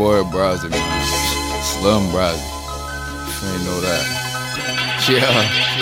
boy man. Slum. If you ain't know that. Yeah.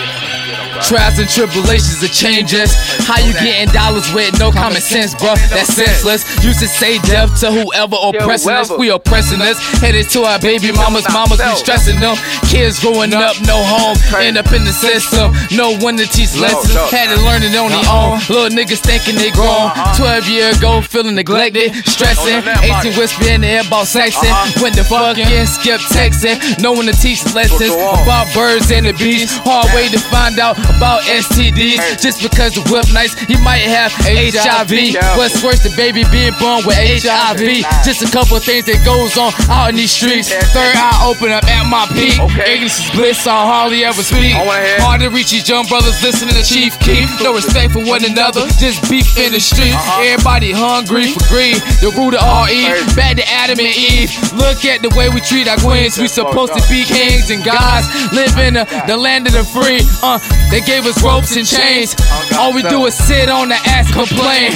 Trials and tribulations of changes. How you getting dollars with no common sense, bro? That's senseless. Used to say death to whoever oppressing us. We oppressing us. Headed to our baby mamas, mamas, we stressing them. Kids growing up, no home, end up in the system. No one to teach lessons. Had to learn it on their own. Little niggas thinking they grown. 12 year ago, feeling neglected, stressing. 18 whisper in the air about sexing. Went to fucking, skip texting. No one to teach lessons about birds and the bees. Hard way to find out about STDs. Just because the whip nice, he might have HIV. What's worse, the baby being born with HIV. Just a couple things that goes on out in these streets. Third eye open up at my peak. Ignorance is bliss, I hardly ever speak. Hard to reach these young brothers listening to Chief Keef. No respect for one another, just beef in the streets. Everybody hungry for greed. The root of all evil, back to Adam and Eve. Look at the way we treat our queens. We supposed to be kings and gods. Live in the, the land of the free. Uh, they gave us ropes and chains. All we do is sit on the ass, complain.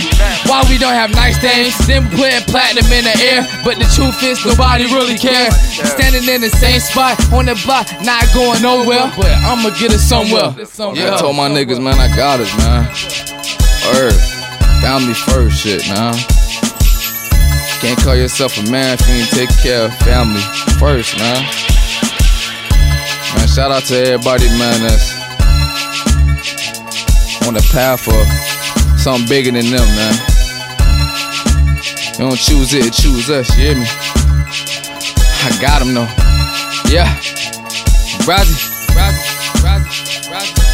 Why we don't have nice things? Then putting platinum in the air. But the truth is, nobody really cares. Standing in the same spot on the block, not going nowhere. But I'ma get it somewhere. Yeah, I told my niggas, man, I got it, man. Word. Family first shit, man. Can't call yourself a man if you ain't take care of family first, man. Man, shout out to everybody, man, that's on the path for something bigger than them, man. You don't choose it, choose us, you hear me? I got him though. Yeah. Brazzy, Brazzy, Brazzy, Brazzy.